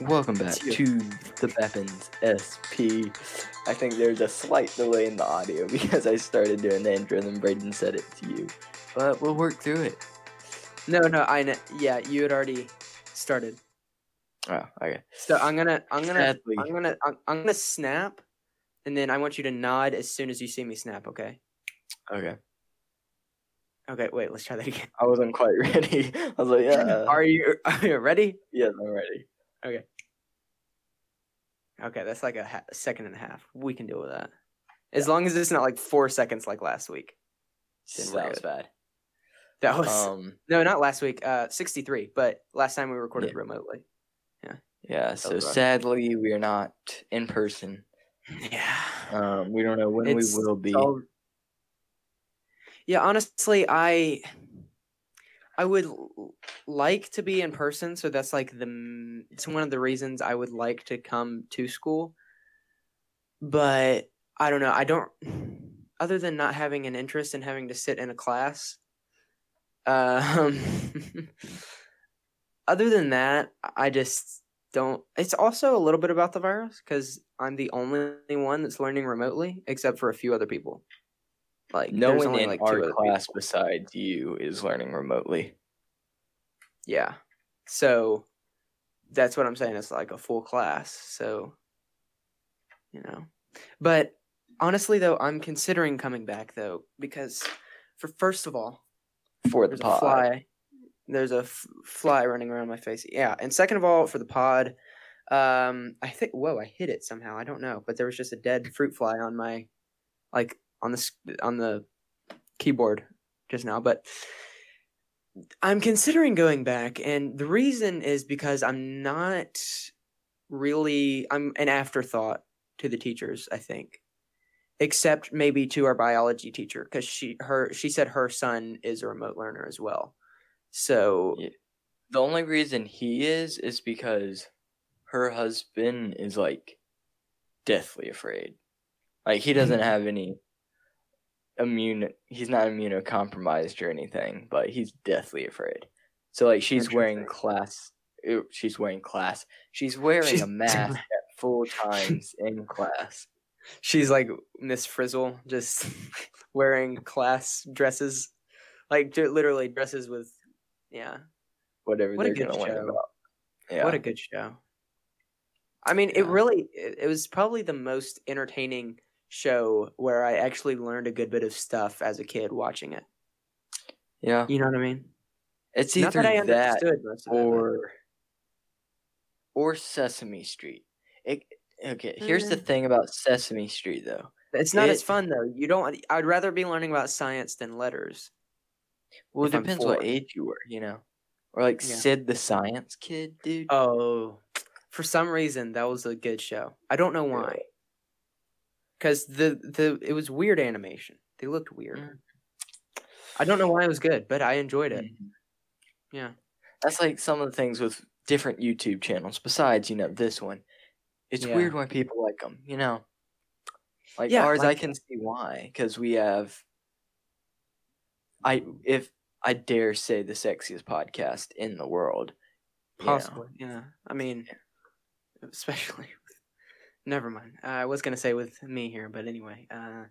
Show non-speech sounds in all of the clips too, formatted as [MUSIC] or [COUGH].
Welcome back to the Beppins SP. I think there's a slight delay in the audio [LAUGHS] because I started doing the intro and then Braden said it to you. But we'll work through it. No, no, I know. Yeah, you had already started. Oh, okay. So I'm gonna, I'm gonna, Sadly, I'm gonna, I'm, I'm gonna snap, and then I want you to nod as soon as you see me snap. Okay. okay. Okay. Wait. Let's try that [LAUGHS] again. I wasn't quite [LAUGHS] ready. I was like, yeah. Are you, are you ready? yes, I'm ready. Okay, Okay, that's like a, ha- a second and a half. We can deal with that. As long as it's not like four seconds like last week. Then Sounds good. bad. That was Um, [LAUGHS] no, not last week. Uh, sixty-three. But last time we recorded Yeah. remotely. yeah, Yeah. so sadly, we are not in person. [LAUGHS] Yeah. Um, we don't know when It's we will be. So, yeah, honestly, I I would like to be in person, so that's like the it's one of the reasons I would like to come to school. But I don't know. I don't. [SIGHS] Other than not having an interest in having to sit in a class, um, [LAUGHS] other than that, I just don't. It's also a little bit about the virus because I'm the only one that's learning remotely, except for a few other people. Like no one only in like our class people. besides you is learning remotely. Yeah, so that's what I'm saying. It's like a full class. So you know, but honestly, though, I'm considering coming back though because for first of all, For the pod. fly. There's a f- fly running around my face. Yeah, and second of all, for the pod, um, I think. Whoa, I hit it somehow. I don't know, but there was just a dead fruit fly on my, like on the on the keyboard just now. But I'm considering going back, and the reason is because I'm not really. I'm an afterthought to the teachers. I think except maybe to our biology teacher because she her she said her son is a remote learner as well so Yeah. The only reason he is is because her husband is like deathly afraid. Like he doesn't mm-hmm. have any immune he's not immunocompromised or anything, but he's deathly afraid. So like she's wearing class she's wearing class. She's wearing She's- a mask [LAUGHS] at full times in class. she's like miss frizzle just [LAUGHS] wearing class dresses like literally dresses with yeah Whatever What a they're good show. about. Yeah. what a good show i mean it really it was probably the most entertaining show where i actually learned a good bit of stuff as a kid watching it yeah. you know what i mean It's not either that i that understood most of or or Sesame Street. It, okay, here's the Mm. thing about Sesame Street though. It's not as fun though. You don't. I'd rather be learning about science than letters. Well, it depends what age you were, you know. Or like Yeah. Sid the Science Kid, dude. Oh, for some reason that was a good show. I don't know why. Because the the it was weird animation. They looked weird. Mm. I don't know why it was good, but I enjoyed it. Mhm. Yeah. That's like some of the things with different YouTube channels. Besides, you know, this one. It's Yeah. weird why people like them, you know. Like Yeah, ours, I can see why, because we have. I if I dare say the sexiest podcast in the world. you know. Possibly. Yeah. I mean, especially. Never mind. Uh, I was gonna say with me here, but anyway. Uh,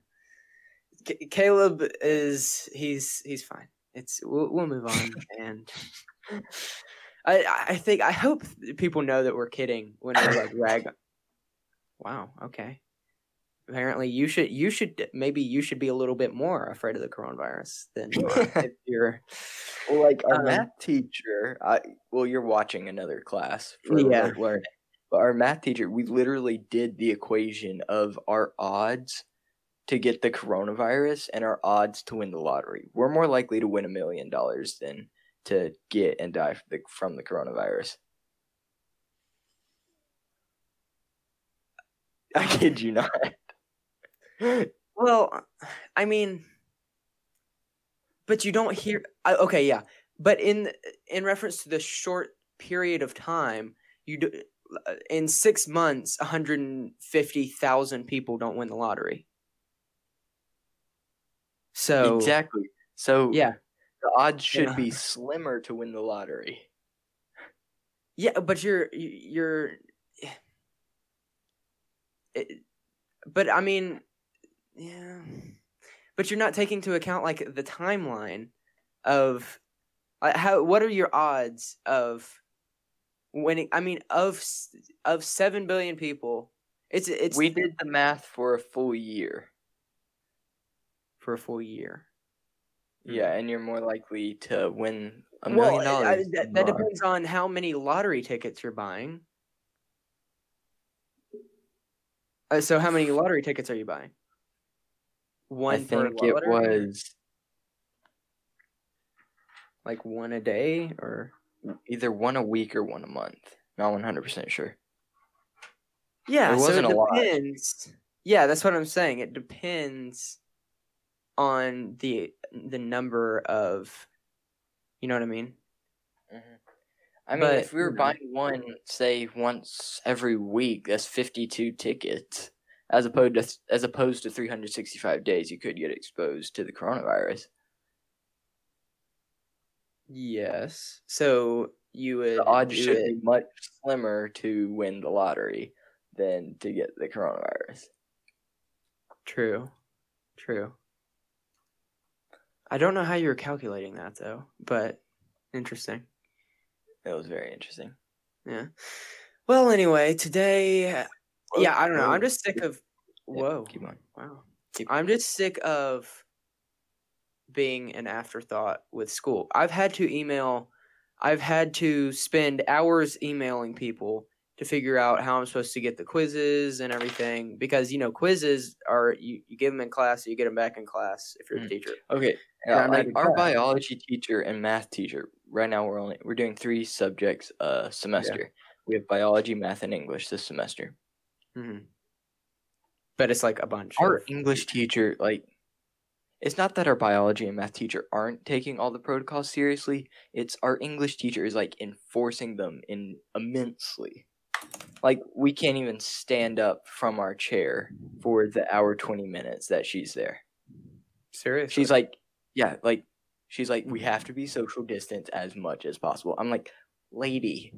C- Caleb is he's he's fine. It's we'll, we'll move on [LAUGHS] and. I I think I hope people know that we're kidding when we're like [LAUGHS] rag. Wow. Okay. Apparently, you should you should maybe you should be a little bit more afraid of the coronavirus than you if [LAUGHS] you're. Well, like our Um, math teacher, I well, you're watching another class for Yeah. learning, but our math teacher, we literally did the equation of our odds to get the coronavirus and our odds to win the lottery. We're more likely to win a million dollars than to get and die from the, from the coronavirus. [LAUGHS] I kid you not. Well, I mean, but you don't hear. Okay, yeah, but in in reference to the short period of time, you do in six months, one hundred and fifty thousand people don't win the lottery. So exactly. So yeah, the odds should Yeah. be slimmer to win the lottery. Yeah, but you're you're. [SIGHS] It, but I mean, yeah. But you're not taking into account like the timeline of like, how. What are your odds of winning? I mean, of of seven billion people, it's it's we did the math for a full year. for a full year. Yeah, and you're more likely to win a Well, million I- I- dollars. that, that depends on how many lottery tickets you're buying. Uh, so, how many lottery tickets are you buying? One I think it was like one a day, or either one a week or one a month. Not 100% sure. yeah, It so wasn't it a lot. depends. Yeah, that's what I'm saying. It depends on the the number of, you know what I mean? Mm-hmm. I mean, But, if we were know. buying one, say once every week, that's fifty-two tickets, as opposed to as opposed to three hundred sixty-five days. You could get exposed to the coronavirus. Yes. So you would The odds should be much slimmer to win the lottery than to get the coronavirus. True. True. I don't know how you were calculating that though, but interesting. It was very interesting. Yeah. Well, anyway, today, yeah, I don't know. I'm just sick of. Yeah, Whoa! keep going. Wow. Keep- I'm just sick of being an afterthought with school. I've had to email. I've had to spend hours emailing people to figure out how I'm supposed to get the quizzes and everything because you know quizzes are you, you give them in class, you get them back in class if you're Mm. teacher. Okay, Yeah, uh, like our biology teacher and math teacher. Right now, we're only we're doing three subjects a semester. We have biology, math, and English this semester. hmm But it's like a bunch. Our English teacher, like, it's not that our biology and math teacher aren't taking all the protocols seriously. It's our English teacher is like enforcing them in immensely. Like we can't even stand up from our chair for the hour twenty minutes that she's there. seriously. She's like, yeah, like she's like, we have to be social distance as much as possible. I'm like, lady,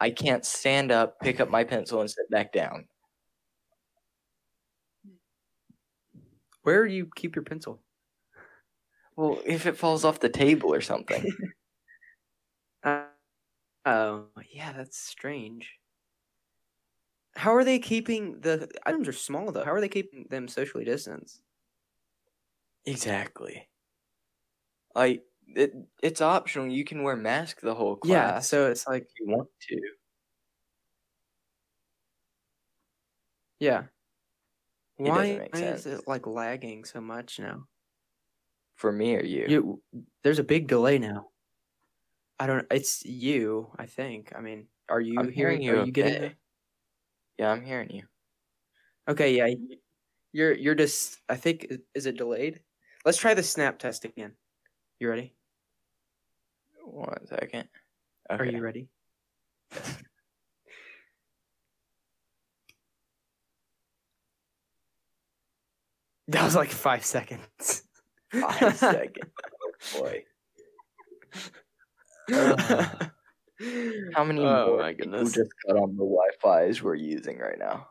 I can't stand up, pick up my pencil, and sit back down. Where do you keep your pencil? Well, if it falls off the table or something. [LAUGHS] Uh, oh, yeah, that's strange. How are they keeping the items are small though? How are they keeping them socially distanced? exactly. Like it, it's optional. You can wear mask the whole class. Yeah, so it's like you want to. yeah. It doesn't Why, make why is sense. it like lagging so much now? For me or you? You, there's a big delay now. I don't. It's you. I think. I mean, are you I'm hearing? hearing you. Are you getting? okay. Yeah, I'm hearing you. Okay. Yeah. You're. You're just. I think. Is it delayed? Let's try the snap test again. You ready? One second. Okay. Are you ready? [LAUGHS] That was like five seconds. Five seconds. Oh, boy. Ugh. [LAUGHS] How many Oh more my goodness. just cut on the Wi-Fi's we're using right now?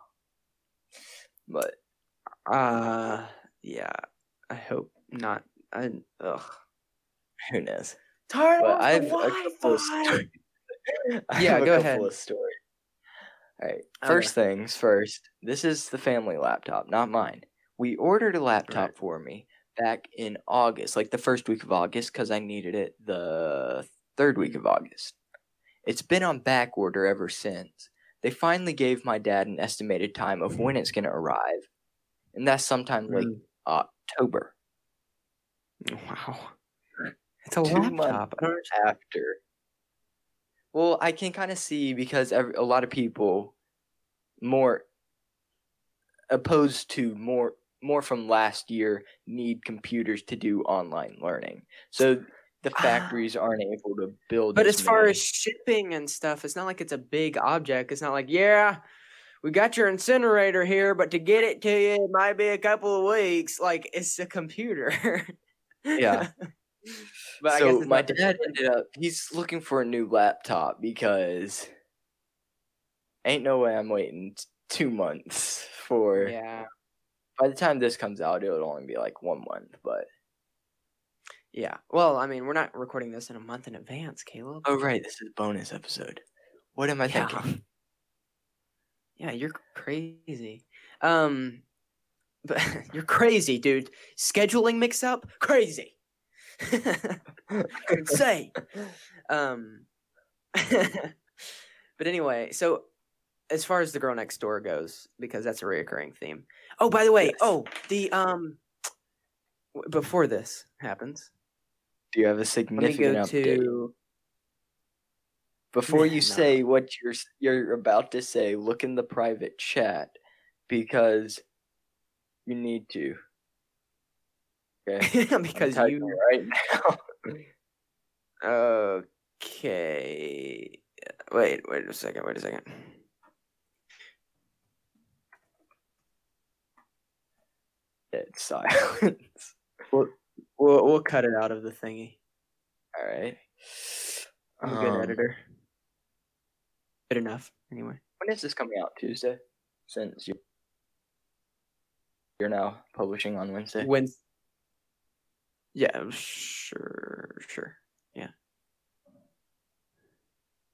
But Uh, yeah. I hope not. I ugh. who knows? Turn But off I [LAUGHS] have the a couple of Wi-Fi! stories. Yeah, go ahead. Stories. All right. Okay. First things first. This is the family laptop, not mine. We ordered a laptop Right. for me back in August, like the first week of August, because I needed it the third week of August. It's been on back order ever since. They finally gave my dad an estimated time of when it's gonna arrive, and that's sometime like Mm. October. Wow. It's a Two months laptop. I after. Well, I can kind of see because every, a lot of people more opposed to more more from last year need computers to do online learning. So the Ah. factories aren't able to build. But as as far as shipping and stuff, it's not like it's a big object. It's not like, yeah, we got your incinerator here, but to get it to you, it might be a couple of weeks. Like it's a computer. Yeah. [LAUGHS] But I so guess my dad ended up he's looking for a new laptop because ain't no way I'm waiting two months for Yeah, by the time this comes out it'll only be like one month but yeah. Well, I mean, we're not recording this in a month in advance, Caleb. oh right this is a bonus episode what am I Yeah. thinking [LAUGHS] Yeah, you're crazy. Um, but [LAUGHS] you're crazy, dude. Scheduling mix up, crazy. [LAUGHS] Say, Um, but anyway, so as far as the girl next door goes, because that's a reoccurring theme. Oh, by the way, Yes. oh the um, before this happens, do you have a let me significant go update to. before you say what you're you're about to say look in the private chat because you need to okay [LAUGHS] because you right now [LAUGHS] Okay. Wait, wait a second. Wait a second. Dead silence We'll we'll cut it out of the thingy. all right I'm a good Um, editor. Good enough. Anyway. when is this coming out tuesday since you you're now publishing on wednesday When? Yeah, sure, sure. Yeah.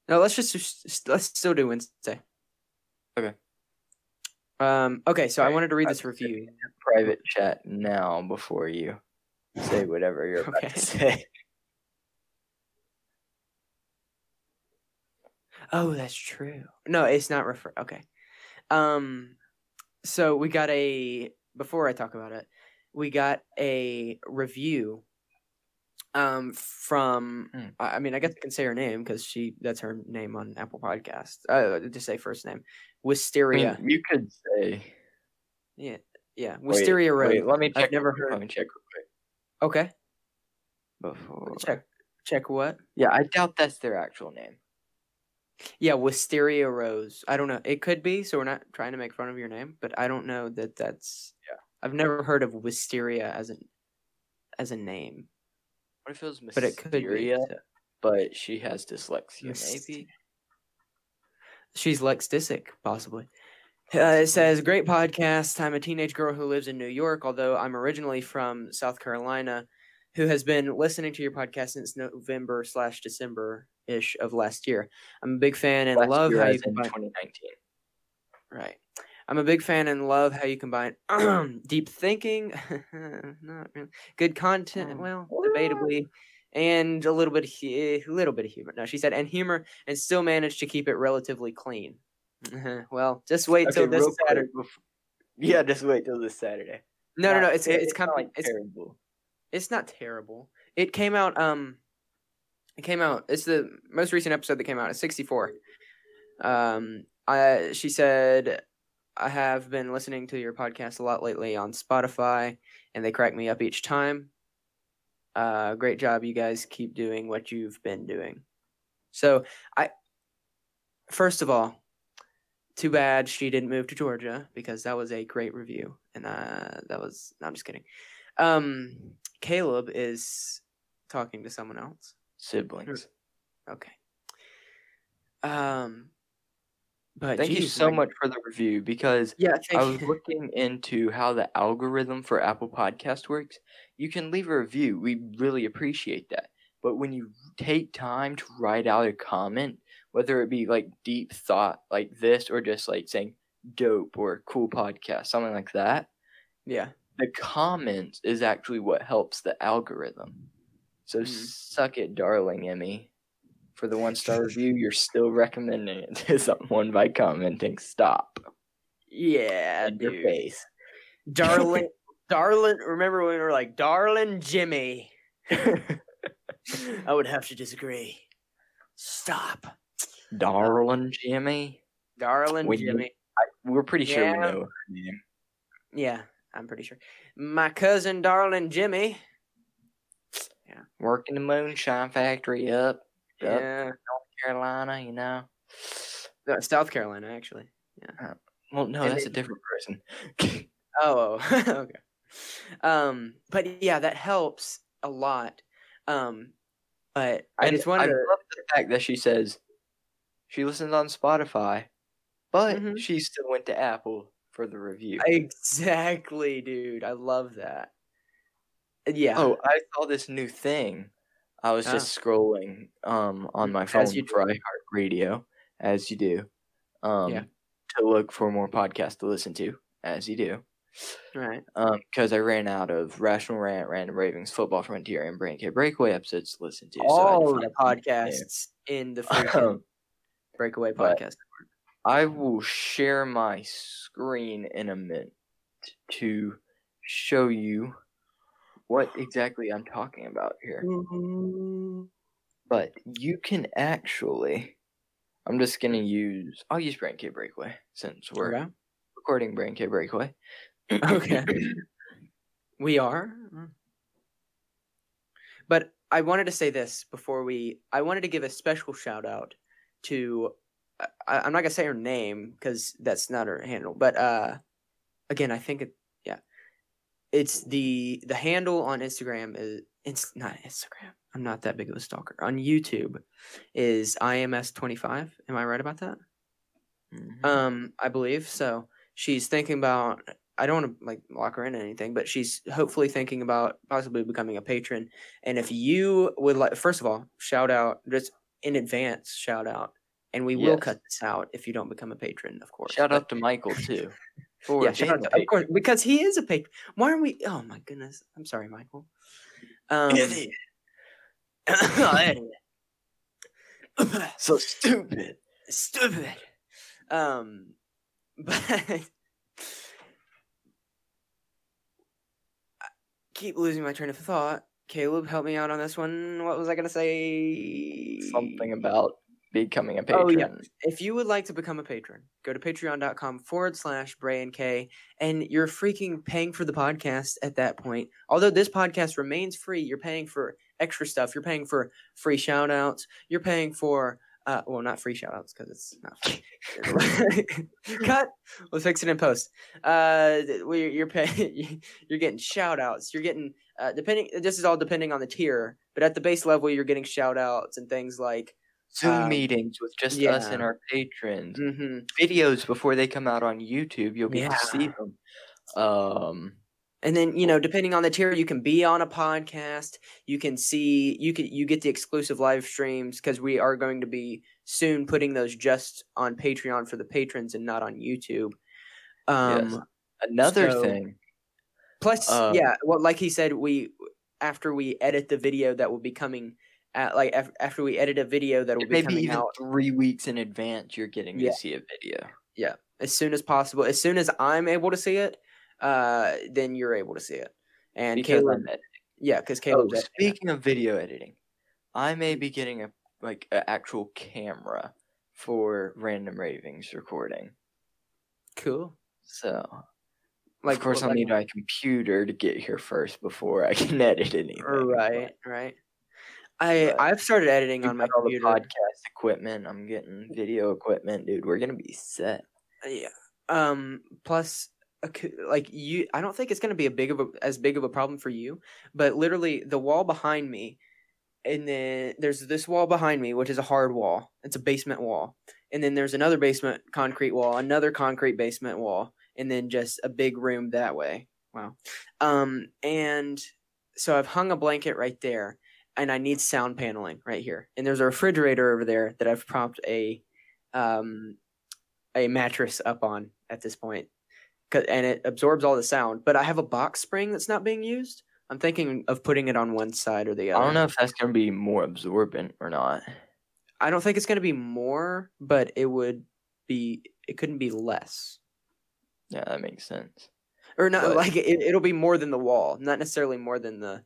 No, let's just, just let's still do Wednesday. Okay. Um. Okay, so I wanted to read this review. private chat now before you say whatever you're about Okay. to say [LAUGHS] Oh, that's true. No, it's not refer. Okay. Um, so we got a before I talk about it, we got a review. Um, from Hmm. I mean, I guess I can say her name because she that's her name on Apple Podcasts. Uh, just say first name, I mean, Wisteria. you could say yeah, yeah, wait, Wisteria Road. wait, let me check I've never heard. let me check Okay, before check check what? yeah i doubt that's their actual name Yeah, Wisteria Rose. I don't know. It could be. So we're not trying to make fun of your name, but I don't know that that's. Yeah. I've never heard of Wisteria as an as a name, what if it was but it could be. Mysteria, but she has dyslexia Myst- maybe She's Lex Disick, possibly. [LAUGHS] Uh, it says, "Great podcast. I'm a teenage girl who lives in New York, although I'm originally from South Carolina, who has been listening to your podcast since November slash December ish of last year. I'm a big fan and Last love how you combine. 2019 Right. I'm a big fan and love how you combine [CLEARS THROAT] deep thinking, [LAUGHS] not really, good content, Um, well, debatably, and a little bit, a little bit of humor. No, she said, and humor, and still manage to keep it relatively clean. [LAUGHS] well, just wait till Okay, this Saturday. bef- yeah just wait till this saturday No, no, no. It's it's not coming. like It's terrible it's not terrible. It came out. Um, it came out. It's the most recent episode that came out. It's sixty four. Um, I she said I have been listening to your podcast a lot lately on Spotify, and they crack me up each time. Uh, great job, you guys. Keep doing what you've been doing. So I, first of all, too bad she didn't move to Georgia because that was a great review, and uh, that was. No, I'm just kidding. Um, Caleb is talking to someone else. siblings Okay. Um, but thank you so my- much for the review because Yeah, I was looking into how the algorithm for Apple Podcast works. You can leave a review. We really appreciate that. But when you take time to write out a comment, whether it be like deep thought like this or just like saying dope or cool podcast, something like that, Yeah. the comments is actually what helps the algorithm. So Mhm. suck it, darling Emmy. For the one star review, you're still recommending it to [LAUGHS] someone by commenting stop Yeah, in your face. Darling, [LAUGHS] darling. Remember when we were like, darling Jimmy? [LAUGHS] I would have to disagree. Stop, Darling Jimmy. darling you- Jimmy. We're pretty sure Yeah. we know her name. Yeah, I'm pretty sure. My cousin, darling Jimmy. Yeah. Working the moonshine factory up, up Yeah, North Carolina, you know. No, [SIGHS] South Carolina, actually. Yeah. Well, no, And that's they- a different person. [LAUGHS] Oh, oh, [LAUGHS] okay. Um, but yeah, that helps a lot. Um, but I And just wanted I to. love the fact that she says she listens on Spotify, but Mhm. she still went to Apple for the review. Exactly, dude. I love that. Yeah. Oh, I saw this new thing. I was just scrolling um on my phone As you for iHeartRadio, as you do. Um Yeah. to look for more podcasts to listen to, as you do. right. Um, because I ran out of Rational Rant, Random Ravings, Football Frontier, and Bray and Cay Breakaway episodes to listen to. so I had to All find the podcasts in the freaking [LAUGHS] Breakaway podcast. I will share my screen in a minute to show you what exactly I'm talking about here. But you can actually, I'm just gonna use, I'll use Bray and Cay Breakaway since we're Okay. recording Bray and Cay Breakaway. Okay. [COUGHS] We are. But I wanted to say this before we. I wanted to give a special shout out to. I, I'm not gonna say her name because that's not her handle. But uh, again, I think it. It's the the handle on Instagram is. It's not Instagram. I'm not that big of a stalker. On YouTube, is IMS25. Am I right about that? Mhm. Um, I believe so. She's thinking about. I don't want to like lock her in anything, but she's hopefully thinking about possibly becoming a patron. And if you would like, first of all, shout out just in advance, shout out, and we will cut this out if you don't become a patron, of course. Shout But- out to Michael too. [LAUGHS] Yeah, shout out being to, a of course, because he is a patron. Why are we? Oh my goodness, I'm sorry, Michael. Um, [LAUGHS] so stupid. stupid. Um, [LAUGHS] but I keep losing my train of thought. Caleb, help me out on this one. What was I gonna say? Something about becoming a Oh, patron. yeah. If you would like to become a patron, go to patreon.com forward slash Bray and Cay, and you're freaking paying for the podcast at that point. Although this podcast remains free, you're paying for extra stuff. You're paying for free shout outs. You're paying for, uh, well, not free shout outs because it's not free. [LAUGHS] Cut. We'll fix it in post. Uh, you're paying, [LAUGHS] you're getting shout outs. You're getting, uh, depending, this is all depending on the tier, but at the base level, you're getting shout outs and things like, Zoom Um, meetings with just us and our patrons. hmm Videos before they come out on YouTube, you'll be able to see them. Um, And then you know, depending on the tier, you can be on a podcast. You can see you can you get the exclusive live streams because we are going to be soon putting those just on Patreon for the patrons and not on YouTube. Um, Yes. another So, thing. Plus, Um, yeah, well, like he said, we after we edit the video that will be coming at like af- after we edit a video that will be Maybe coming even out three weeks in advance, you're getting Yeah. to see a video. Yeah, as soon as possible. As soon as I'm able to see it, uh, then you're able to see it. And Because Caleb, yeah, because Oh, editing it. speaking of video editing, I may be getting a like an actual camera for random ravings recording. cool. So, Like of course, I'll like- need my computer to get here first before I can [LAUGHS] edit anything. Right, right. I I've started editing on my got all the computer. podcast equipment. I'm getting video equipment, dude. We're gonna be set. Yeah. Um. Plus, like you, I don't think it's gonna be a big of a as big of a problem for you. But literally, the wall behind me, and then there's this wall behind me, which is a hard wall. It's a basement wall, and then there's another basement concrete wall, another concrete basement wall, and then just a big room that way. Wow. Um. And so I've hung a blanket right there, and I need sound paneling right here. And there's a refrigerator over there that I've propped a um a mattress up on at this and it absorbs all the sound. But I have a box spring that's not being used. I'm thinking of putting it on one side or the other. I don't know if that's gonna be more absorbent or not. I don't think it's going to be more, but it would be. It couldn't be less, Yeah, that makes sense. or not. But- like it, it'll be more than the wall, not necessarily more than the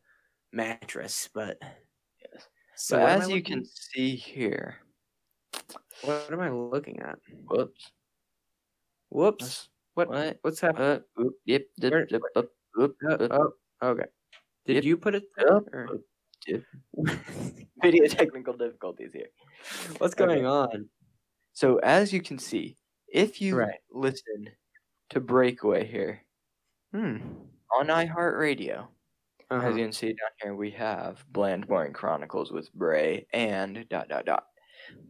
mattress, but. Yes. So am as you can see here, what am I looking at? whoops, Whoops! What? what? What's happening? Uh, oop, yep, dip, Where- dip, up, oop, Uh, up, oh, okay. Did you put it? up, or- [LAUGHS] Video technical difficulties here. What's Okay. going on? So as you can see, if you Right. listen to Breakaway here Hmm. on iHeartRadio, Uh-huh. As you can see down here, we have Bland Boring Chronicles with Bray and dot dot dot.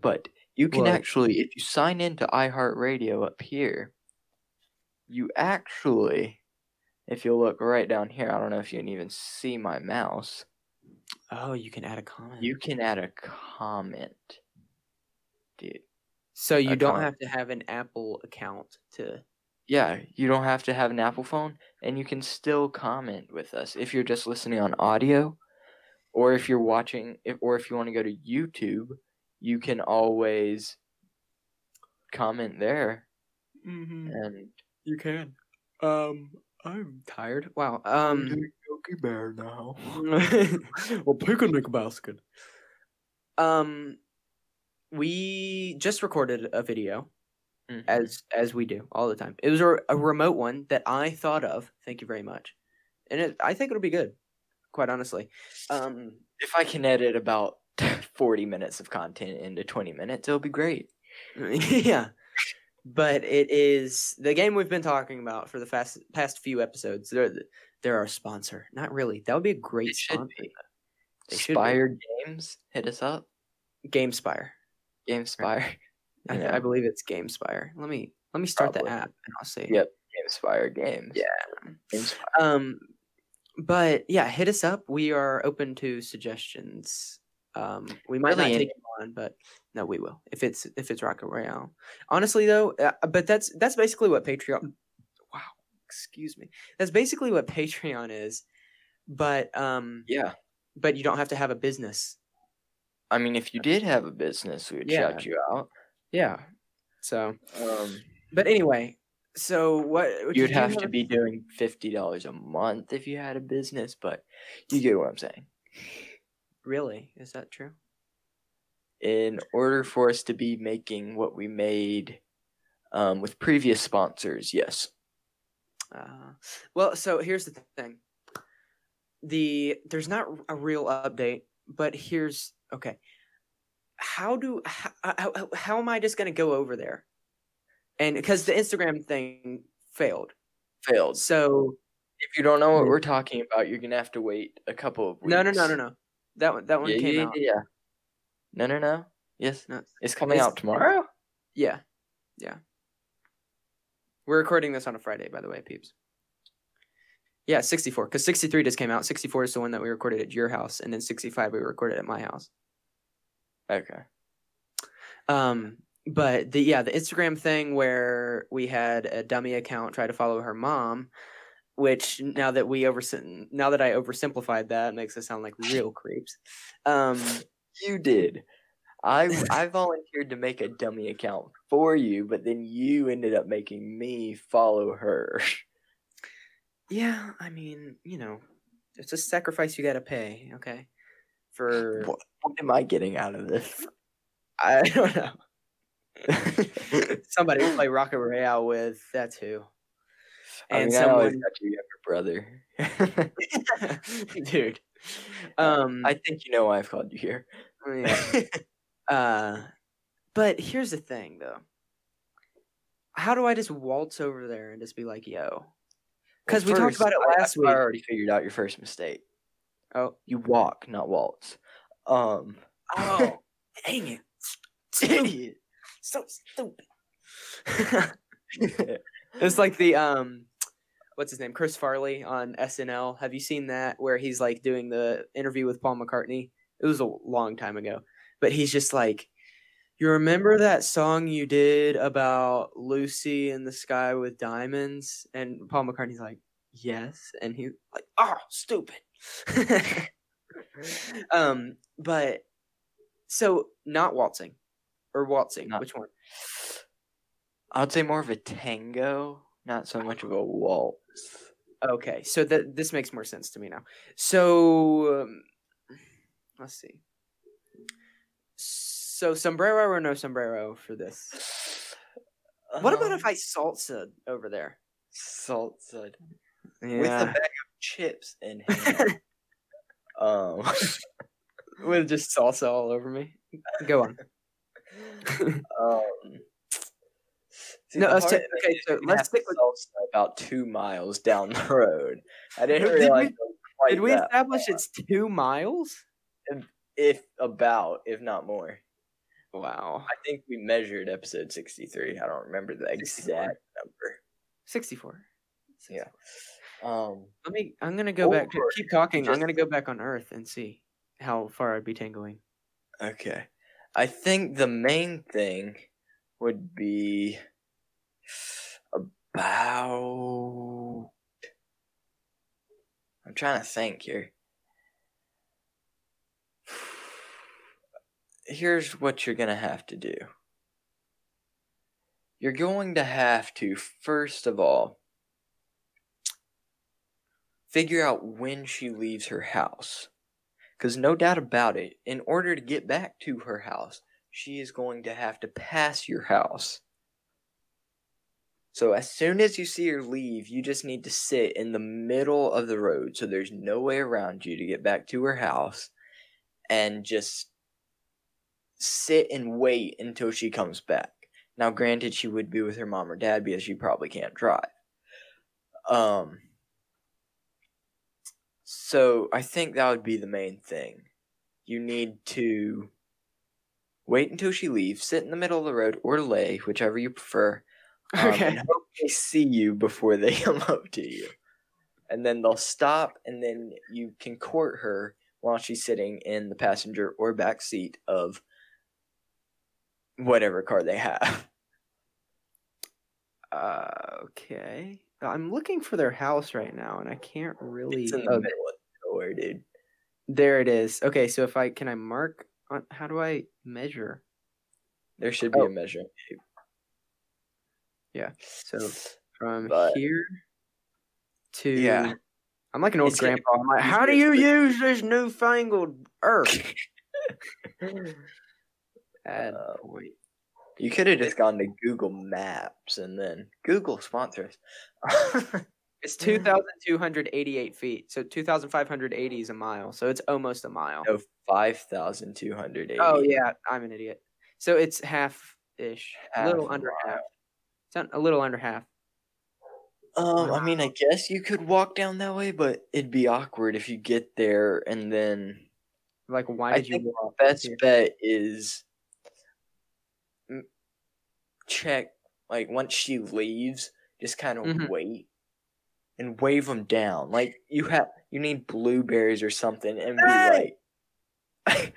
But you can What? actually, if you sign into iHeartRadio up here, you actually, if you look right down here, I don't know if you can even see my mouse. Oh, you can add a comment. You can add a comment, dude. so you don't comment. have to have an Apple account to. Yeah, you don't have to have an Apple phone, and you can still comment with us if you're just listening on audio, or if you're watching, if, or if you want to go to YouTube, you can always comment there. Mm-hmm. And You can. Um, I'm tired. Wow. Um. Yogi Bear now. [LAUGHS] well, picnic basket. Um, we just recorded a video Mhm. as as we do all the time. It was a, a remote one that I thought of. Thank you very much, and it, I think it'll be good. Quite honestly, um, if I can edit about [LAUGHS] forty minutes of content into twenty minutes, it'll be great. [LAUGHS] yeah. But it is the game we've been talking about for the fast, past few episodes. They're they're our sponsor. Not really. That would be a great It sponsor. be. They. Spire Games, hit us up. GameSpire. GameSpire. I. I believe it's GameSpire. Let me let me start the app and I'll see. Yep. GameSpire Games. Yeah. GameSpire. Um, but yeah, hit us up. We are open to suggestions. Um, we might Really not take them on, but no, we will if it's if it's Rocket Royale. Honestly, though, uh, but that's that's basically what Patreon. Wow, excuse me. That's basically what Patreon is, but um, Yeah. but you don't have to have a business. I mean, if you did have a business, we would Yeah. shout you out. Yeah. So, Um, but anyway, so what you'd you have to be doing fifty dollars a month if you had a business, but you get what I'm saying. really? Is that true? In order for us to be making what we made um, with previous sponsors, yes. Uh, well, so here's the thing. The there's not a real update, but here's okay. How do how, uh, how, how- how am I just gonna go over there? And because the Instagram thing failed, Failed. so If you don't know what we're talking about, you're gonna have to wait a couple of weeks. no, no, no, no, no. That one, that one Yeah, came yeah, out. yeah. No, no, no. Yes, No, it's coming It's- out tomorrow. yeah, yeah. We're recording this on a Friday, by the way, peeps. Yeah, 64, because 63 just came out. 64 is the one that we recorded at your house, and then 65 we recorded at my house. Okay. Um, but the yeah, the Instagram thing where we had a dummy account try to follow her mom, which now that we over now that I oversimplified that makes us sound like real [LAUGHS] creeps. Um, You did. I I [LAUGHS] volunteered to make a dummy account for you, but then you ended up making me follow her. yeah, I mean, you know, it's a sacrifice you got to pay. Okay, for What, what am I getting out of this? I [LAUGHS] don't know. Somebody to play Rocket Royale with. That's who. And mean, I always someone, got your younger brother. [LAUGHS] dude. Um, I think you know why I've called you here. Yeah. [LAUGHS] uh, but here's the thing, though. How do I just waltz over there and just be like, "Yo"? Because we talked about it last I, week. I already figured out your first mistake. Oh, You walk, not waltz. Um. oh, [LAUGHS] dang it! Stupid. So stupid. [LAUGHS] it's like the um, what's his name? Chris Farley on SNL. Have you seen that where he's like doing the interview with Paul McCartney? It was a long time ago, but he's just like, "You remember that song you did about Lucy in the sky with diamonds?" And Paul McCartney's like, "Yes," and he like, "Oh, stupid." [LAUGHS] um, but so not waltzing or waltzing, Not- which one? I would say more of a tango, not so much of a waltz. Okay, so that this makes more sense to me now. So um, let's see. So sombrero or no sombrero for this? What about if Um, I salsa over there? salsa with Yeah, bag of chips in [LAUGHS] hand? um, [LAUGHS] with just salsa all over me. Go on. [LAUGHS] um, see, No, the let's hard okay, so let's stick with- salsa about two miles down the road. I didn't Did we- realize quite Did we establish it's two miles? if about, if not more. Wow. I think we measured episode 63. I don't remember the 64. exact number. 64. Yeah. Um, Let me. I'm gonna go back. Keep talking. I'm gonna go back on Earth and see how far I'd be tangling. okay. I think the main thing would be about. I'm trying to think here. [SIGHS] Here's what you're going to have to do. You're going to have to, first of all, figure out when she leaves her house. Because no doubt about it, in order to get back to her house, she is going to have to pass your house. So as soon as you see her leave, you just need to sit in the middle of the road so there's no way around you to get back to her house and just sit and wait until she comes back. Now granted she would be with her mom or dad because she probably can't drive. Um so I think that would be the main thing. You need to wait until she leaves, sit in the middle of the road or lay, whichever you prefer. um, Okay. and hope they see you before they [LAUGHS] come up to you. And then they'll stop, and then you can court her while she's sitting in the passenger or back seat of whatever car they have. Uh, okay. I'm looking for their house right now, and I can't really. It's in the oh, middle of nowhere, dude. there it is. Okay, so if I can I mark on how do I measure? There should be Oh. a measuring tape. Yeah. So from But- here to Yeah. I'm like an old It's grandpa. I'm like, how do you use this newfangled earth? [LAUGHS] Add Uh, point. You could have just gone to Google Maps and then Google sponsors. [LAUGHS] It's 2,288 feet. So 2,580 is a mile. So it's almost a mile. no, five thousand two hundred eighty. Oh yeah, I'm an idiot. So it's half ish, a little under half. It's a little under half. Um, I mean, I guess you could walk down that way, but it'd be awkward if you get there and then Like, why did you think walk? best bet is check like once she leaves, just kind of Mhm. wait and wave them down. Like you have, you need blueberries or something, and be like, [LAUGHS]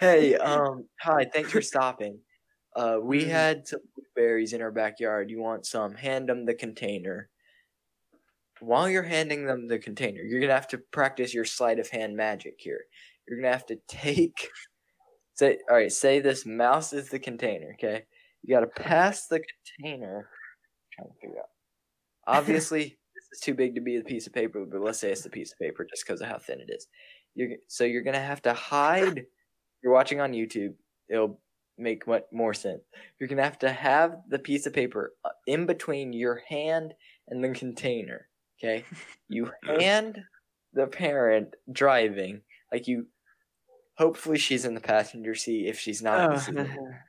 "Hey, [LAUGHS] um, hi, thanks for stopping. Uh, we Mhm. had some blueberries in our backyard. You want some? Hand them the container." While you're handing them the container, you're gonna have to practice your sleight of hand magic here. You're gonna have to take say all right, say this mouse is the container, okay? You gotta pass the container. trying to figure out. Obviously, [LAUGHS] this is too big to be a piece of paper, but let's say it's a piece of paper just because of how thin it is. You're so you're gonna have to hide. You're watching on YouTube. It'll make what more sense. You're gonna have to have the piece of paper uh, in between your hand and the container. Okay, [LAUGHS] you hand the parent driving like you. Hopefully, she's in the passenger seat. If she's not, Oh, seat, [LAUGHS]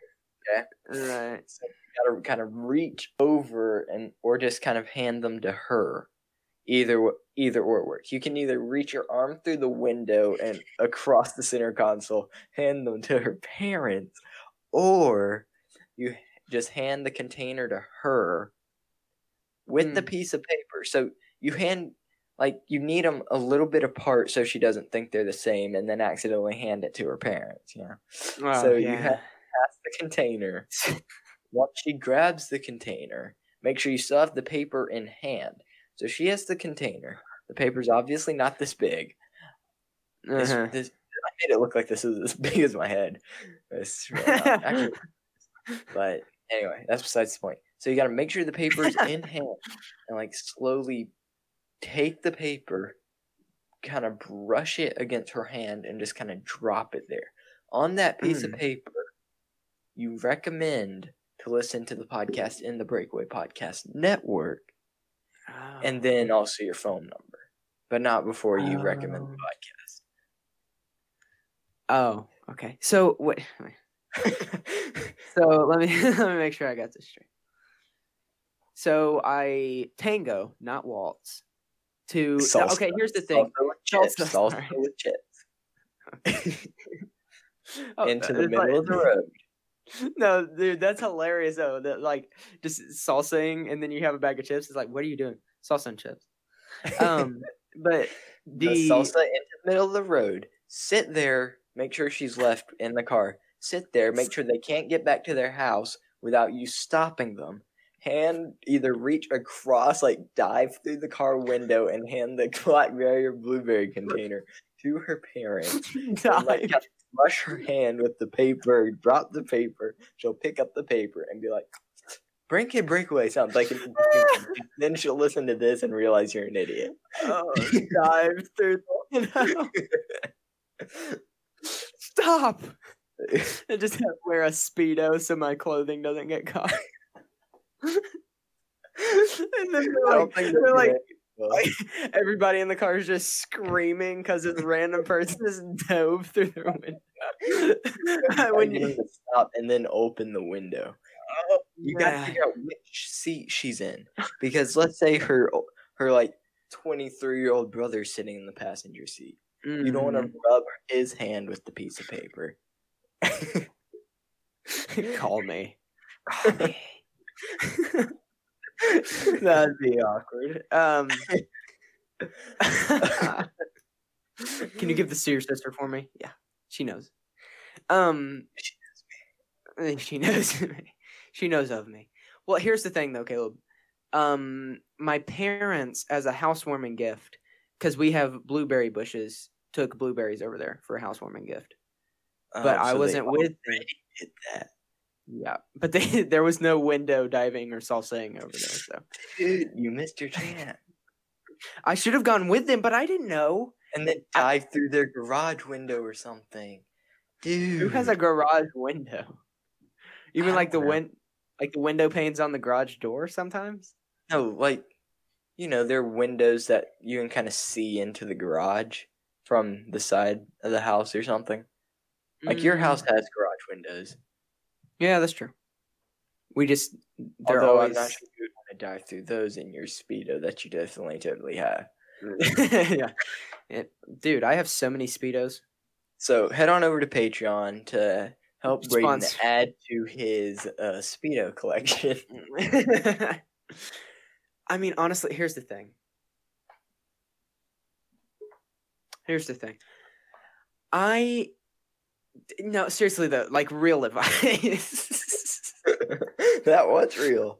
okay. Right. gotta kind of reach over and or just kind of hand them to her. Either either or works. You can either reach your arm through the window and across the center console, hand them to her parents, or you just hand the container to her with the Hmm. piece of paper. So you hand like you need them a little bit apart so she doesn't think they're the same, and then accidentally hand it to her parents. You know So you have- pass the container. [LAUGHS] Once she grabs the container, make sure you still have the paper in hand. So she has the container. The paper's obviously not this big. Uh-huh. this- I made it look like this is as [LAUGHS] big as my head. It's really not. [LAUGHS] Actually, but anyway, that's besides the point. So you got to make sure the paper's in hand and like slowly take the paper, kind of brush it against her hand, and just kind of drop it there. On that piece of Mm. paper, you recommend to listen to the podcast in the Breakaway Podcast Network, oh. and Oh. then also your phone number, but not before you recommend the oh. podcast. Oh, okay. So what? [LAUGHS] So let me [LAUGHS] let me make sure I got this straight. So I tango, not waltz. to Salsa. okay. Here's the thing. Salsa with chips. Salsa, Salsa with chips. [LAUGHS] Oh, Into the middle like- of the road. [LAUGHS] No, dude, that's hilarious though. That like just salsaing and then you have a bag of chips. It's like, what are you doing? Salsa and chips. Um, [LAUGHS] but The, the, salsa into the middle of the road. Sit there. Make sure she's left in the car. Sit there. Make sure they can't get back to their house without you stopping them. Hand either reach across, like dive through the car window, and hand the [LAUGHS] blackberry or blueberry container to her parents. and, like. Brush her hand with the paper, drop the paper. She'll pick up the paper and be like, "Break it, breakaway." Sounds like it. [LAUGHS] then she'll listen to this and realize you're an idiot. oh, [LAUGHS] dive through. The, [LAUGHS] you know? Stop! I just have to wear a speedo so my clothing doesn't get caught. and then they're like, they're like, like, [LAUGHS] [LAUGHS] everybody in the car is just screaming because this random person just [LAUGHS] dove through their window. When you, to stop and then open the window. You gotta man. figure out which seat she's in because let's say her her like twenty three year old brother's sitting in the passenger seat. You don't want to Mhm. rub his hand with the piece of paper. call me. Call [SIGHS] me. [LAUGHS] That'd be awkward. Um, [LAUGHS] can you give this to your sister for me? Yeah, she knows. Um, eh, [LAUGHS] she knows me. She knows of me. Well, here's the thing, though, Caleb. Um, my parents, as a housewarming gift, because we have blueberry bushes, took blueberries over there for a housewarming gift. But Um, I so they wasn't with them. did that. Yeah, but they, [LAUGHS] there was no window diving or salsaing over there, so Dude, you missed your chance. I should have gone with them, but I didn't know And then dive through their garage window or something. Dude. who has a garage window. Even like the know. win, like the window panes on the garage door. Sometimes. No, like, you know, there are windows that you can kind of see into the garage from the side of the house or something. Like your Mm, house has garage windows. Yeah, that's true. We just they're Although always I'm not sure you would want to dive through those in your speedo that you definitely totally have. [LAUGHS] yeah. It, dude, I have so many speedos. So head on over to Patreon to help Braden add to his uh, speedo collection. [LAUGHS] I mean, honestly, here's the thing. Here's the thing. I no, seriously though, like real advice. [LAUGHS] [LAUGHS] that was real.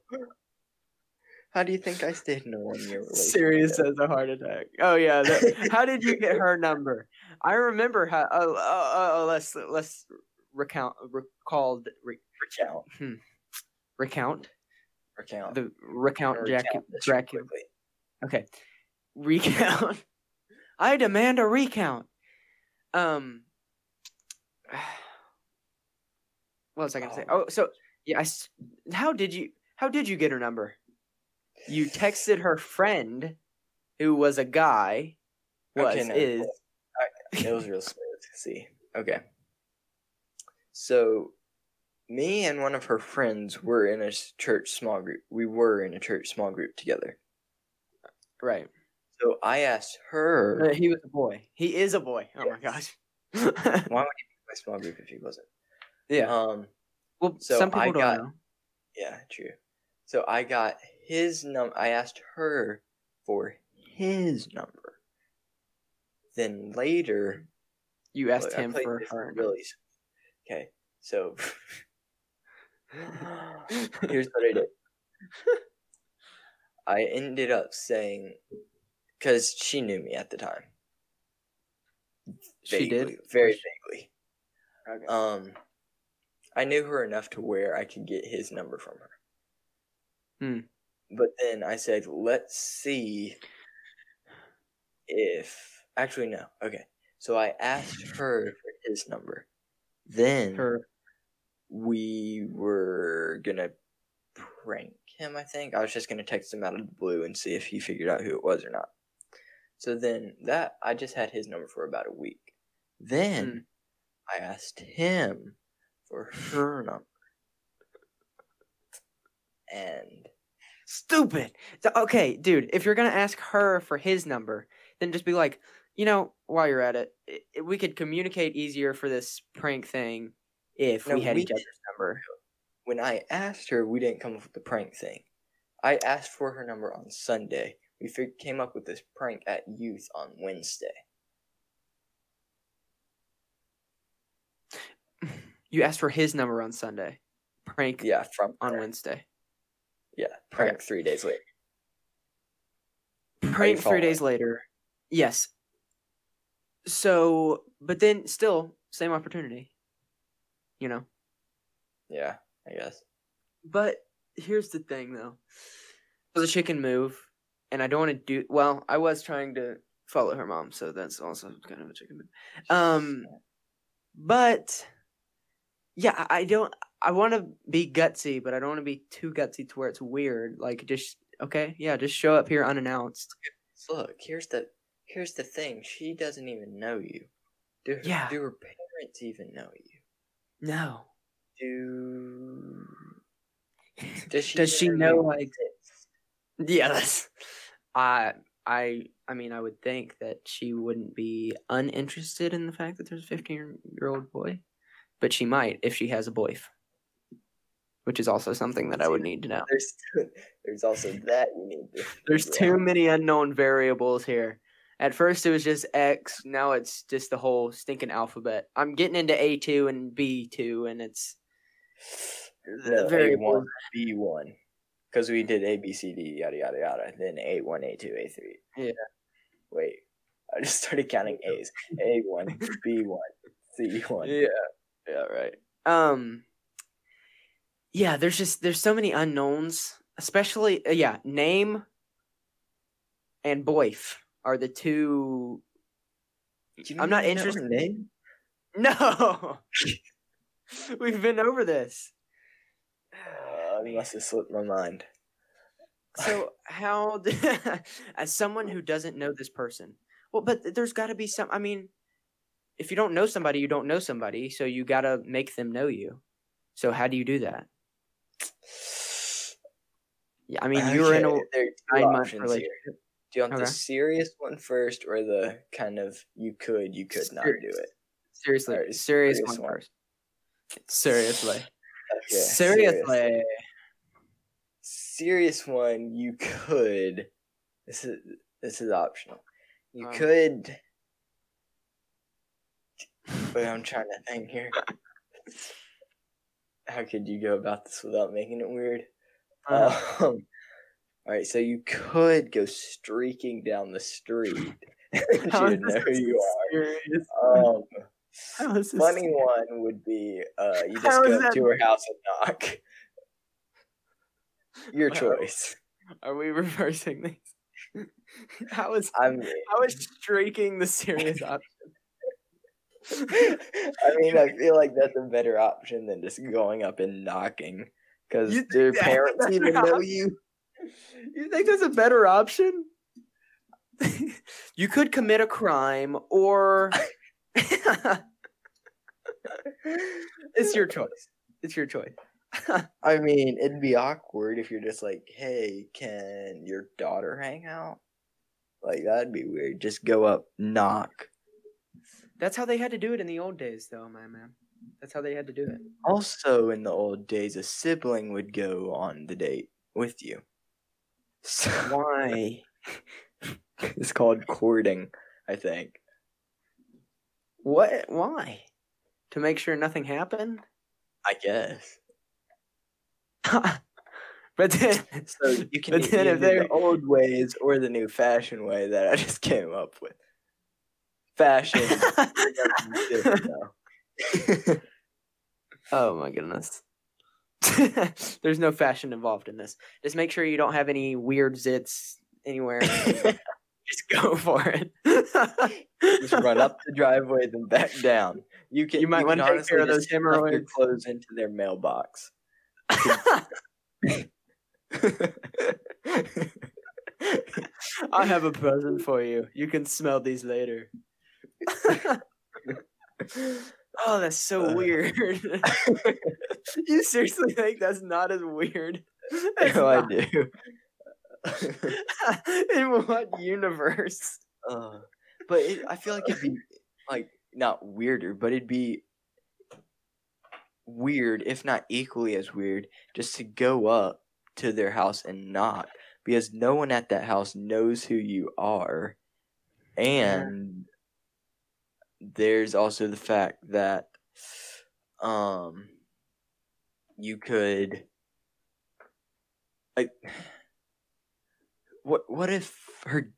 How do you think I stayed in a one-year relationship? Serious as a heart attack. Oh yeah. that- [LAUGHS] how did you get her number? I remember how. Oh, oh, oh, oh let's let's recount recalled re, Recount. recount Recount. the recount Jack Dracula. Okay. Recount. I demand a recount. Um [SIGHS] what was I gonna say? Oh. Oh, so yeah, I how did you how did you get her number? You texted her friend who was a guy was Okay, no, is It was real [LAUGHS] smooth. See, okay. So, me and one of her friends were in a church small group. We were in a church small group together. right. So I asked her, Uh, he was a boy. He is a boy. Oh my gosh. [LAUGHS] why would he in my small group if he wasn't? yeah. Um. Well, so some people I don't got- know. Yeah. True. So I got his num. I asked her for his number. Then later, You asked Look, him for her. Really. Okay, so [LAUGHS] here's what I did. I ended up saying, because she knew me at the time. She did? Very vaguely. Okay. Um, I knew her enough to where I could get his number from her. Hmm. But then I said, let's see if. Actually, no. Okay. So I asked her for his number. Then her we were gonna prank him, I think. I was just gonna text him out of the blue and see if he figured out who it was or not. So then that I just had his number for about a week. Then I asked him for her number. And Stupid. So- Okay, dude, if you're gonna ask her for his number, then just be like, you know, while you're at it, i i- we could communicate easier for this prank thing if No, we had we each other's number. When I asked her, we didn't come up with the prank thing. I asked for her number on Sunday. We came up with this prank at youth on Wednesday. You asked for his number on Sunday. Prank Yeah, from on her. Wednesday. Yeah, prank three days later. Prank three days later. Yes. So, but then still, same opportunity. You know? Yeah, I guess. But here's the thing, though. It was a chicken move, and I don't want to do. Well, I was trying to follow her mom, so that's also kind of a chicken move. Um, but yeah, I don't. I want to be gutsy, but I don't want to be too gutsy to where it's weird. Like, just okay, yeah, just show up here unannounced. Look, here's the here's the thing. She doesn't even know you. Do her, Yeah. do her parents even know you? No. Do [LAUGHS] does she Does she know, like-? Yeah, that's. I I I mean, I would think that she wouldn't be uninterested in the fact that there's a 15 year old boy, but she might if she has a boyf, which is also something that I would need to know. There's there's also that you need to. [LAUGHS] There's too out. many unknown variables here. At first it was just X, now it's just the whole stinking alphabet. I'm getting into A2 and B2, and it's No, A variables. one, B one, because we did A B C D yada yada yada. Then A one, A two, A three. Yeah. Wait, I just started counting A's. A one, B one, C one. [LAUGHS] Yeah. Yeah, right. Um Yeah, there's just there's so many unknowns, especially uh, yeah, name and boyf are the two You I'm not even know her interested- name? [LAUGHS] No. We've been over this. Uh, I must have slipped my mind. So how [LAUGHS] as someone who doesn't know this person. Well, but there's got to be some I mean if you don't know somebody, you don't know somebody, so you got to make them know you. So how do you do that? Yeah, I mean, you were in a Okay, nine month relationship. here. Do you want Okay. the serious one first, or the kind of you could, you could not do it? Seriously, Alright, serious, serious one one. first. Seriously, Okay, seriously. serious one you could this is this is optional you Um. could wait i'm trying to think here how could you go about this without making it weird Uh, um, all right so you could go streaking down the street [LAUGHS] you know [LAUGHS] this who you serious? are um this funny one would be uh you just How go to her house and knock your choice Are we reversing these? [LAUGHS] How is i mean how is streaking the serious option? I mean, I feel like that's a better option than just going up and knocking. Because You do your think that's a parents even know you? You think that's a better option? you could commit a crime, or it's your choice. It's your choice. [LAUGHS] I mean, it'd be awkward if you're just like, "Hey, can your daughter hang out?" Like that'd be weird. Just go up, knock. That's how they had to do it in the old days, though, my man. That's how they had to do it. Also, in the old days, a sibling would go on the date with you. So [LAUGHS] Why? it's called courting, I think. What? Why? To make sure nothing happened? I guess. [LAUGHS] but then, So you can but then if they're the old ways or the new fashion way that I just came up with. Fashion. [LAUGHS] [LAUGHS] oh my goodness. [LAUGHS] There's no fashion involved in this. Just make sure you don't have any weird zits anywhere. Just go for it. just run up the driveway then back down. You can. You might can wanna take care of those hemorrhoids. clothes into their mailbox. I have a present for you. You can smell these later. [LAUGHS] oh, that's so Uh. [LAUGHS] weird. [LAUGHS] you seriously think that's not as weird? No, I do. In what universe? Uh, but it, I feel like it'd be like not weirder, but it'd be weird, if not equally as weird, just to go up to their house and knock because no one at that house knows who you are, and there's also the fact that um you could like what what if her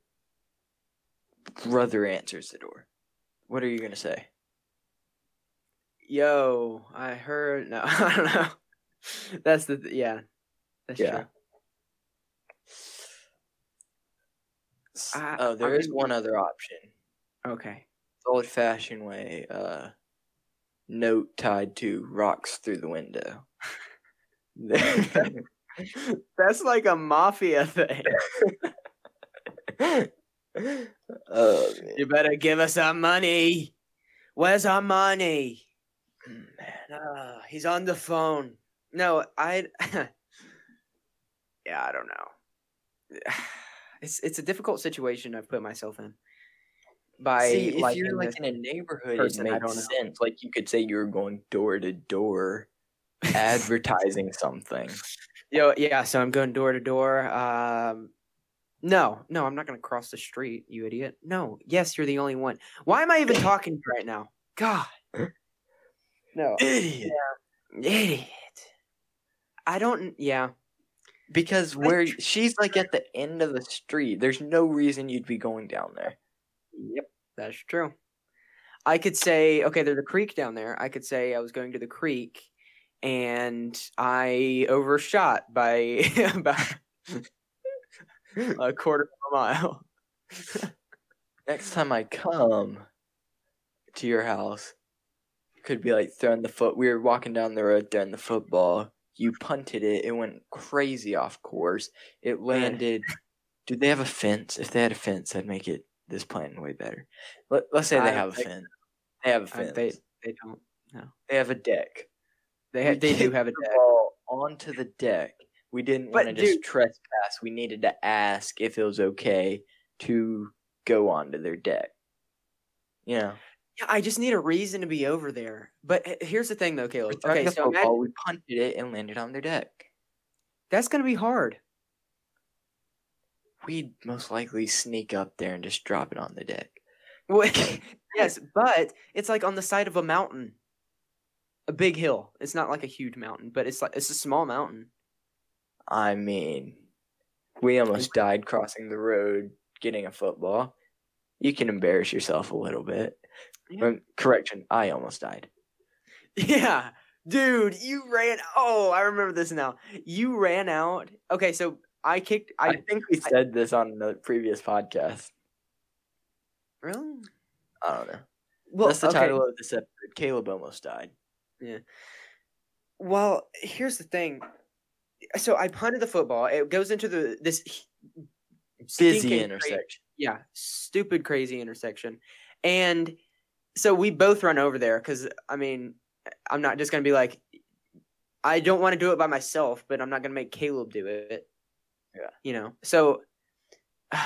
brother answers the door. What are you gonna say? Yo, I heard. No, [LAUGHS] I don't know. That's the th- yeah. That's Yeah. true. I- oh, there I is mean- one other option. Okay. Old fashioned way, uh note tied to rocks through the window. [LAUGHS] That's like a mafia thing. [LAUGHS] oh. You better give us our money. Where's our money? man. Ah, he's on the phone. No, I. [LAUGHS] yeah, I don't know. [SIGHS] It's it's a difficult situation I've put myself in. By See, if liking you're like in a neighborhood, person, it makes sense. Like you could say you're going door to door, advertising something. Yo, yeah, so I'm going door to door. Um no, no, I'm not gonna cross the street, you idiot. No, yes, you're the only one. Why am I even [CLEARS THROAT] talking to you right now? God. No. Idiot. Idiot. I don't yeah. Because where she's like at the end of the street, there's no reason you'd be going down there. Yep, that's true. I could say, okay, there's a creek down there. I could say I was going to the creek and I overshot by [LAUGHS] about a quarter of a mile. [LAUGHS] Next time I come to your house, could be like throwing the foot. We were walking down the road throwing the football. You punted it. It went crazy off course. It landed. Do they have a fence? If they had a fence, I'd make it this plan way better. Let, let's say they have a fence. They have a fence. they they don't. No. They have a deck. They We ha- they do have a deck. ball onto the deck. We didn't want to just trespass. We needed to ask if it was okay to go onto their deck. You know, Yeah, I just need a reason to be over there. But eh, here's the thing, though, Caleb. Okay, so football. imagine, We punted it and landed on their deck. that's gonna be hard. We'd most likely sneak up there and just drop it on the deck. [LAUGHS] [LAUGHS] Yes, but it's like on the side of a mountain, a big hill. It's not like a huge mountain, but it's like it's a small mountain. I mean, we almost died crossing the road getting a football. You can embarrass yourself a little bit. Yeah. Um, correction, I almost died. [LAUGHS] Yeah, dude, you ran. Oh, I remember this now. You ran out. Okay, so I kicked. I, I, think we said this on the previous podcast. really. I don't know. Well, That's the okay. title of this episode. Caleb almost died. Yeah. Well, here's the thing. So I punted the football. It goes into the this Busy intersection. yeah, stupid crazy intersection. And so we both run over there cuz I mean, I'm not just going to be like I don't want to do it by myself, but I'm not going to make Caleb do it. Yeah. You know. So [SIGHS] man.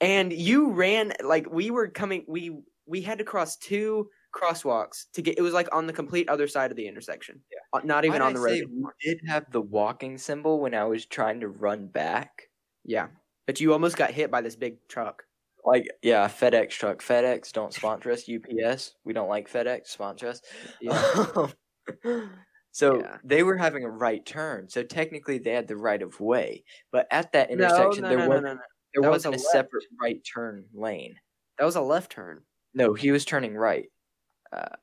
And you ran like we were coming we we had to cross two crosswalks to get it was like on the complete other side of the intersection. Yeah. Uh, not even on the I road. say We did have the walking symbol when I was trying to run back. Yeah. But you almost got hit by this big truck. Like, yeah, FedEx truck. FedEx don't sponsor us. UPS, we don't like FedEx. Sponsor us. Yeah. [LAUGHS] Um, so Yeah. they were having a right turn. So technically, they had the right of way. But at that intersection, no, there no, no, wasn't no, no. there That was wasn't a a, separate right turn lane. That was a left turn. No, he was turning right. Uh,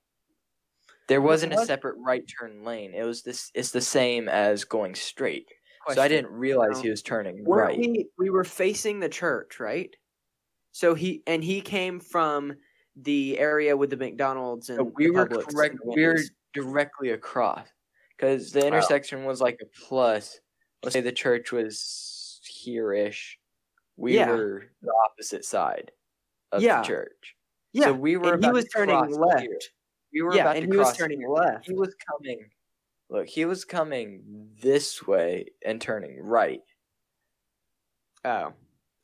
there wasn't a separate right turn lane. It was this. It's the same as going straight. So I didn't realize No. he was turning Weren't right. we we were facing the church, right? So he and he came from the area with the McDonald's and So we the were correct. We were directly across because the intersection was like a plus. Let's say the church was here-ish. We Yeah. were the opposite side of Yeah. the church. yeah. So we were and he was to turning left. here. We were Yeah, about and to he was turning here. left. He was coming Look, he was coming this way and turning right. Oh.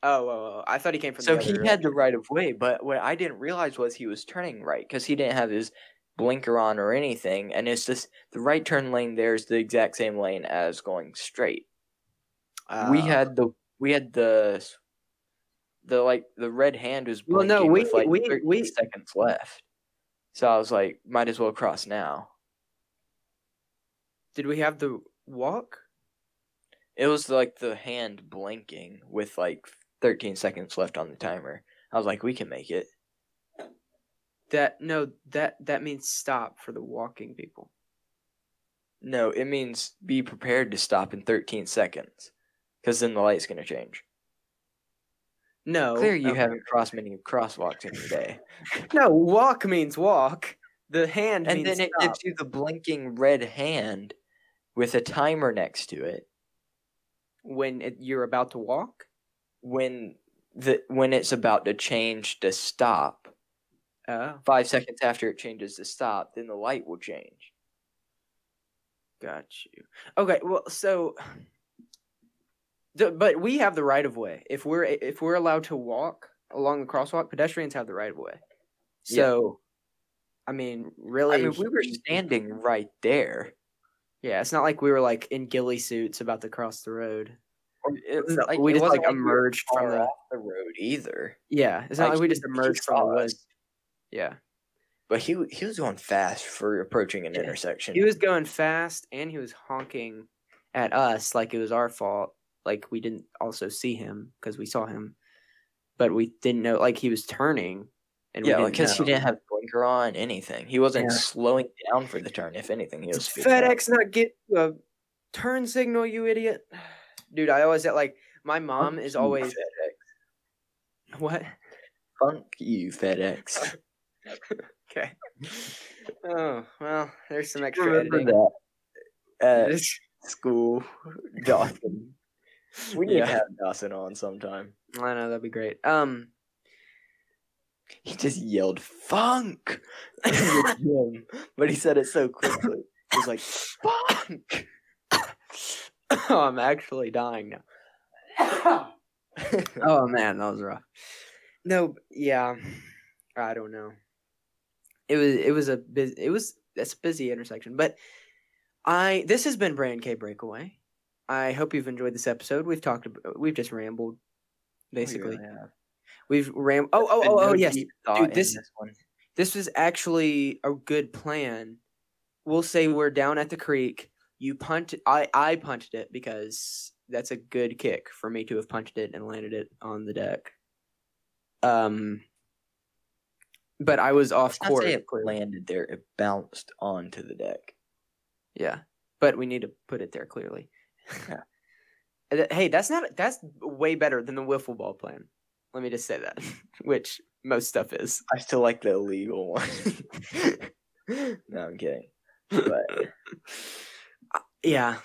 Oh, oh, oh. I thought he came from So he had the right of way, but what I didn't realize was he was turning right because he didn't have his blinker on or anything, and it's just the right turn lane there is the exact same lane as going straight. we Uh, had the we had the the like the red hand was Well, blinking no, we- with like we- 13 we- seconds left. So I was like, might as well cross now. Did we have the walk? It was like the hand blinking with like 13 seconds left on the timer. I was like, we can make it. That no, that that means stop for the walking people. No, it means be prepared to stop in 13 seconds because then the light's going to change. No, Clear you okay. haven't crossed many crosswalks in your day. [LAUGHS] No, walk means walk. The hand And then it gives you the blinking red hand with a timer next to it when it, you're about to walk. when the when it's about to change to stop. Oh, Five seconds after it changes to stop, then the light will change. got you. Okay, well, so, but we have the right of way. If we're if we're allowed to walk along the crosswalk, pedestrians have the right of way. Yeah. So, I mean, really, I mean, we were standing right there. Yeah, it's not like we were like in ghillie suits about to cross the road. Like, we just like emerged from the. the road either. Yeah, it's not like we just emerged from the woods. Yeah, But he he was going fast for approaching an Yeah. intersection. he was going fast and he was honking at us like it was our fault. Like we didn't also see him because we saw him, but we didn't know. Like he was turning, and yeah, because he didn't have blinker on anything. He wasn't Yeah. slowing down for the turn. If anything, he was Does up. FedEx not get a turn signal, you idiot? [SIGHS] Dude, I always like my mom is always FedEx. what? Funk you, FedEx. [LAUGHS] [LAUGHS] Okay. [LAUGHS] Oh well, there's some extra Remember editing. that at school, [LAUGHS] Dawson. We need Yeah. to have Dawson on sometime. I know that'd be great. Um, He just yelled "funk" [LAUGHS] gym, but he said it so quickly. He was like "funk." [COUGHS] oh, I'm actually dying now. Oh man, that was rough. No, yeah, I don't know. It was it was a busy it was that's a busy intersection, but I this has been Bray and Cay Breakaway. I hope you've enjoyed this episode. We've talked about we've just rambled basically. Yeah. We've ram oh oh oh, oh yes. Dude, this- this one. This was actually a good plan. We'll say we're down at the creek. You punt I I punted it because that's a good kick for me to have punched it and landed it on the deck. Um but I was off course. say it landed there. It bounced onto the deck. Yeah. But we need to put it there clearly. Yeah. [LAUGHS] Hey, that's not that's way better than the wiffle ball plan. Let me just say that. [LAUGHS] Which most stuff is. I still like the illegal one. [LAUGHS] no, I'm kidding. But uh, Yeah.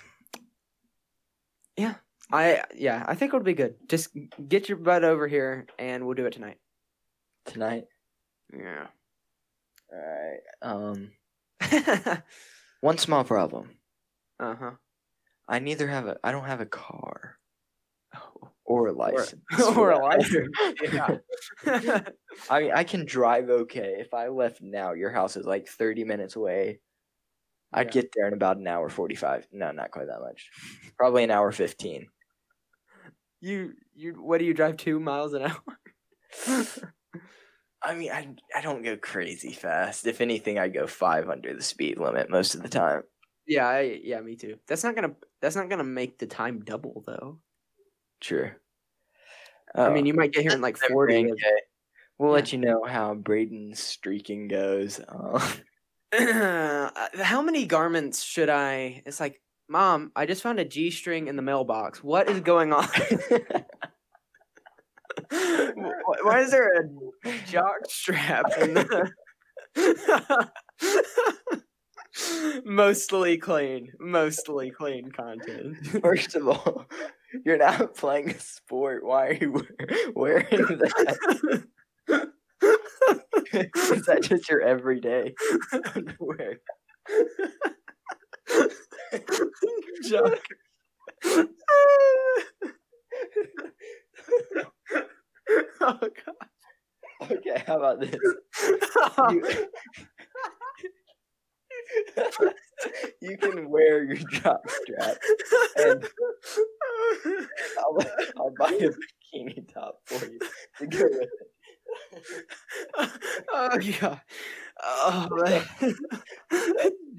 Yeah. I yeah, I think it'll be good. Just get your butt over here and we'll do it tonight. tonight, Yeah. all right. Um, [LAUGHS] one small problem. uh-huh. I neither have a. I don't have a car or a license or a license. [LAUGHS] Yeah. [LAUGHS] I mean, I can drive okay. If I left now, your house is like 30 minutes away. I'd Yeah. get there in about an hour 45. No, not quite that much. Probably an hour 15. you you what do you drive 2 miles an hour? I mean, I, I don't go crazy fast. If anything, I go five under the speed limit most of the time. yeah, I, yeah, me too. That's not going to that's not to make the time double though. True. I mean, you might get here in like 40. Okay. We'll Yeah. let you know how Braden's streaking goes. [LAUGHS] [CLEARS THROAT] Uh, How many garments should I? It's like, mom, I just found a G string in the mailbox. What is going on? [LAUGHS] [LAUGHS] Why is there a jock strap in the? [LAUGHS] mostly clean, mostly clean content. [LAUGHS] First of all, you're not playing a sport. Why are you wearing that? [LAUGHS] Is that just your everyday underwear? joke. oh god. Okay, how about this? You, [LAUGHS] you can wear your jock strap. And- I'll, I'll buy a bikini top for you to go with it. [LAUGHS] oh god. Oh man.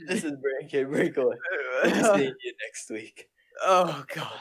This is Bray and Cay Breakaway. We'll see you next week. oh god.